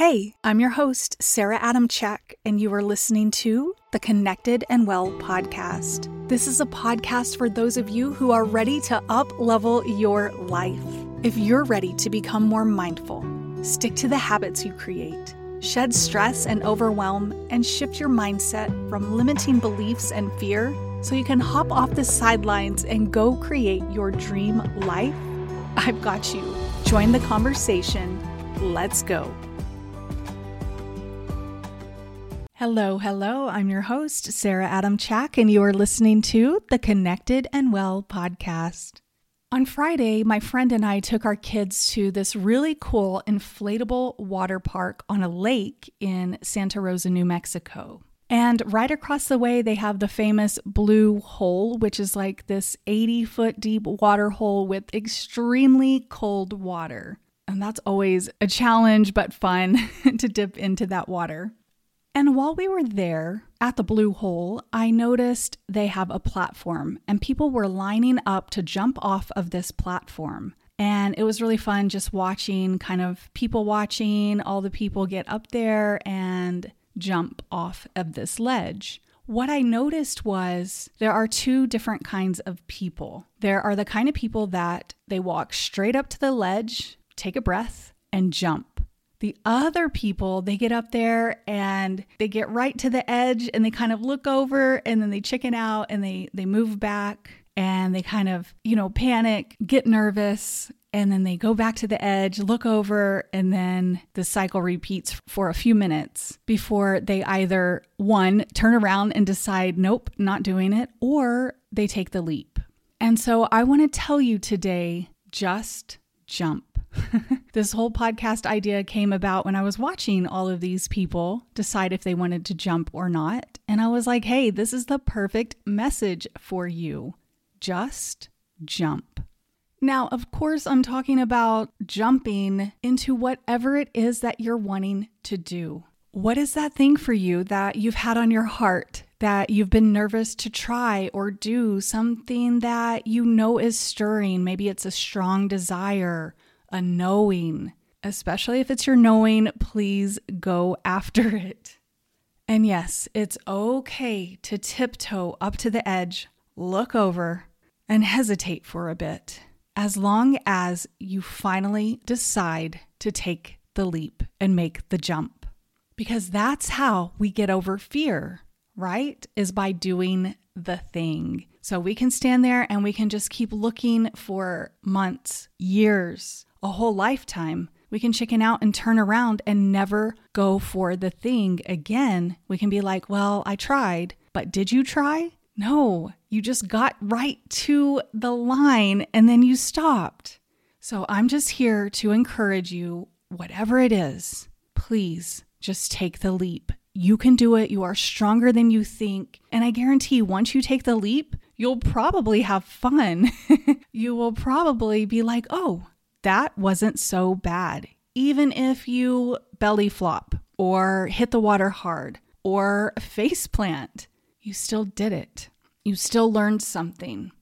Hey, I'm your host, Sara Adamchak, and you are listening to the Connected and Well podcast. This is a podcast for those of you who are ready to up level your life. If you're ready to become more mindful, stick to the habits you create, shed stress and overwhelm, and shift your mindset from limiting beliefs and fear so you can hop off the sidelines and go create your dream life, I've got you. Join the conversation. Let's go. Hello, hello. I'm your host, Sara Adamchak, and you are listening to the Connected and Well podcast. On Friday, my friend and I took our kids to this really cool inflatable water park on a lake in Santa Rosa, New Mexico. And right across the way, they have the famous Blue Hole, which is like this 80 foot deep water hole with extremely cold water. And that's always a challenge, but fun to dip into that water. And while we were there at the Blue Hole, I noticed they have a platform and people were lining up to jump off of this platform. And it was really fun just watching, kind of people watching, all the people get up there and jump off of this ledge. What I noticed was there are two different kinds of people. There are the kind of people that they walk straight up to the ledge, take a breath, and jump. The other people, they get up there and they get right to the edge and they kind of look over and then they chicken out and they they move back and they kind of, you know, panic, get nervous, and then they go back to the edge, look over, and then the cycle repeats for a few minutes before they either one turn around and decide, nope, not doing it, or they take the leap. And so I want to tell you today just jump. this whole podcast idea came about when I was watching all of these people decide if they wanted to jump or not. And I was like, hey, this is the perfect message for you. Just jump. Now, of course, I'm talking about jumping into whatever it is that you're wanting to do. What is that thing for you that you've had on your heart that you've been nervous to try or do? Something that you know is stirring. Maybe it's a strong desire a knowing. Especially if it's your knowing, please go after it. And yes, it's okay to tiptoe up to the edge, look over, and hesitate for a bit, as long as you finally decide to take the leap and make the jump. Because that's how we get over fear, right? Is by doing the thing. So we can stand there and we can just keep looking for months, years, a whole lifetime. We can chicken out and turn around and never go for the thing again. We can be like, well, I tried, but did you try? No, you just got right to the line and then you stopped. So I'm just here to encourage you, whatever it is, please just take the leap. You can do it. You are stronger than you think. And I guarantee once you take the leap, you'll probably have fun. you will probably be like, oh, that wasn't so bad. Even if you belly flop or hit the water hard or face plant, you still did it. You still learned something.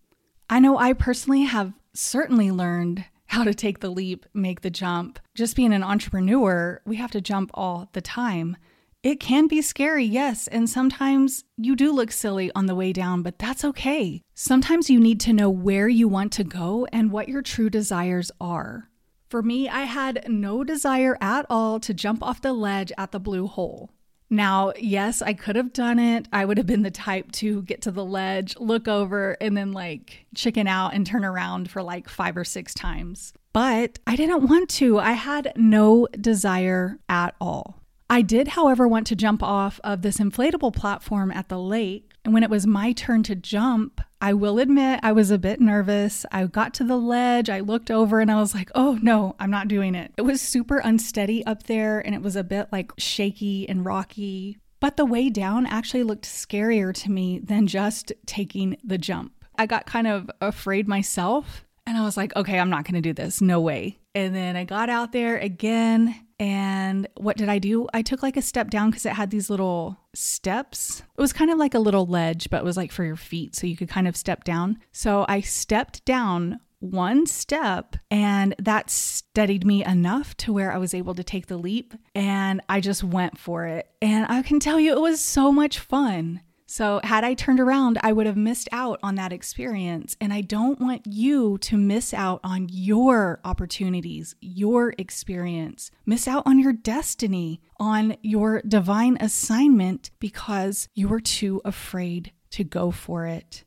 I know I personally have certainly learned how to take the leap, make the jump. Just being an entrepreneur, we have to jump all the time. It can be scary, yes, and sometimes you do look silly on the way down, but that's okay. Sometimes you need to know where you want to go and what your true desires are. For me, I had no desire at all to jump off the ledge at the blue hole. Now, yes, I could have done it. I would have been the type to get to the ledge, look over, and then like chicken out and turn around for like five or six times. But I didn't want to. I had no desire at all. I did, however, want to jump off of this inflatable platform at the lake. And when it was my turn to jump, I will admit I was a bit nervous. I got to the ledge, I looked over, and I was like, oh no, I'm not doing it. It was super unsteady up there, and it was a bit like shaky and rocky. But the way down actually looked scarier to me than just taking the jump. I got kind of afraid myself, and I was like, okay, I'm not gonna do this. No way. And then I got out there again and what did I do? I took like a step down because it had these little steps. It was kind of like a little ledge, but it was like for your feet. So you could kind of step down. So I stepped down one step, and that steadied me enough to where I was able to take the leap. And I just went for it. And I can tell you, it was so much fun. So, had I turned around, I would have missed out on that experience. And I don't want you to miss out on your opportunities, your experience, miss out on your destiny, on your divine assignment because you were too afraid to go for it.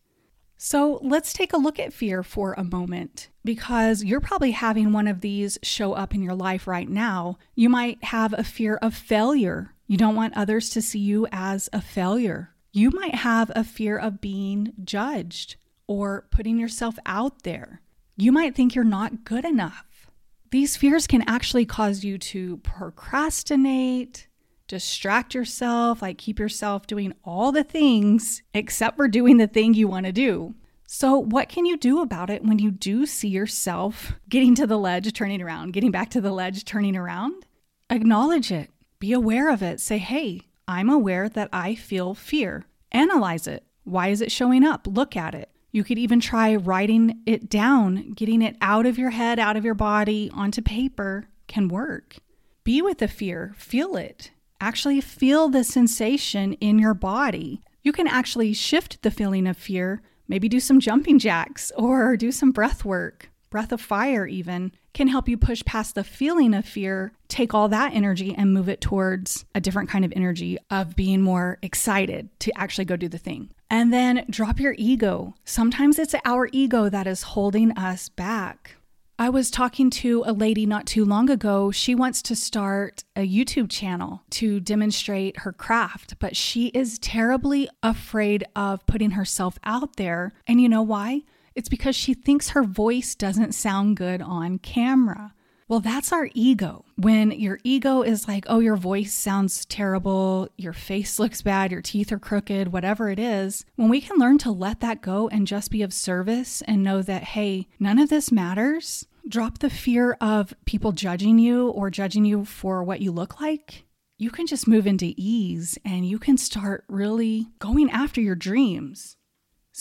So let's take a look at fear for a moment because you're probably having one of these show up in your life right now. You might have a fear of failure. You don't want others to see you as a failure. You might have a fear of being judged or putting yourself out there. You might think you're not good enough. These fears can actually cause you to procrastinate, distract yourself, like keep yourself doing all the things except for doing the thing you want to do. So, what can you do about it when you do see yourself getting to the ledge, turning around, getting back to the ledge, turning around? Acknowledge it, be aware of it. Say, hey, I'm aware that I feel fear. Analyze it. Why is it showing up? Look at it. You could even try writing it down, getting it out of your head, out of your body, onto paper can work. Be with the fear, feel it actually feel the sensation in your body. You can actually shift the feeling of fear, maybe do some jumping jacks or do some breath work. Breath of fire, even, can help you push past the feeling of fear, take all that energy and move it towards a different kind of energy of being more excited to actually go do the thing. And then drop your ego. Sometimes it's our ego that is holding us back. I was talking to a lady not too long ago. She wants to start a YouTube channel to demonstrate her craft, but she is terribly afraid of putting herself out there. And you know why? It's because she thinks her voice doesn't sound good on camera. Well, that's our ego. When your ego is like, oh, your voice sounds terrible, your face looks bad, your teeth are crooked, whatever it is, when we can learn to let that go and just be of service and know that, hey, none of this matters, drop the fear of people judging you or judging you for what you look like. You can just move into ease and you can start really going after your dreams.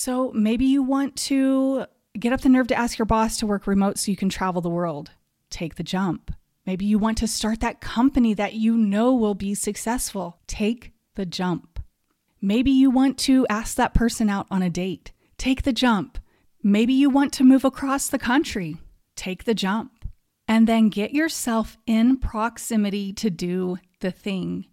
So maybe you want to get up the nerve to ask your boss to work remote so you can travel the world take the jump. Maybe you want to start that company that you know will be successful. Take the jump. Maybe you want to ask that person out on a date. Take the jump. Maybe you want to move across the country. Take the jump. And then get yourself in proximity to do the thing.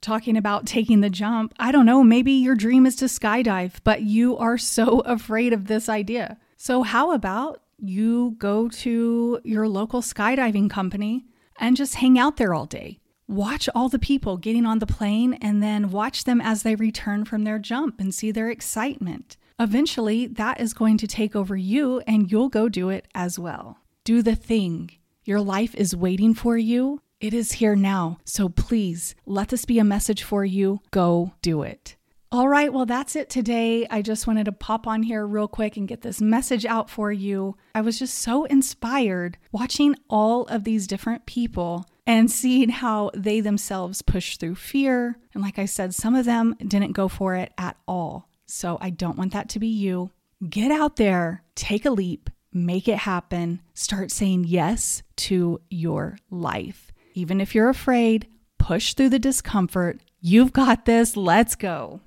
Talking about taking the jump, I don't know, maybe your dream is to skydive, but you are so afraid of this idea. So, how about you go to your local skydiving company and just hang out there all day. Watch all the people getting on the plane and then watch them as they return from their jump and see their excitement. Eventually, that is going to take over you and you'll go do it as well. Do the thing. Your life is waiting for you. It is here now. So please let this be a message for you. Go do it. All right, well, that's it today. I just wanted to pop on here real quick and get this message out for you. I was just so inspired watching all of these different people and seeing how they themselves push through fear. And like I said, some of them didn't go for it at all. So I don't want that to be you. Get out there, take a leap, make it happen, start saying yes to your life. Even if you're afraid, push through the discomfort. You've got this. Let's go.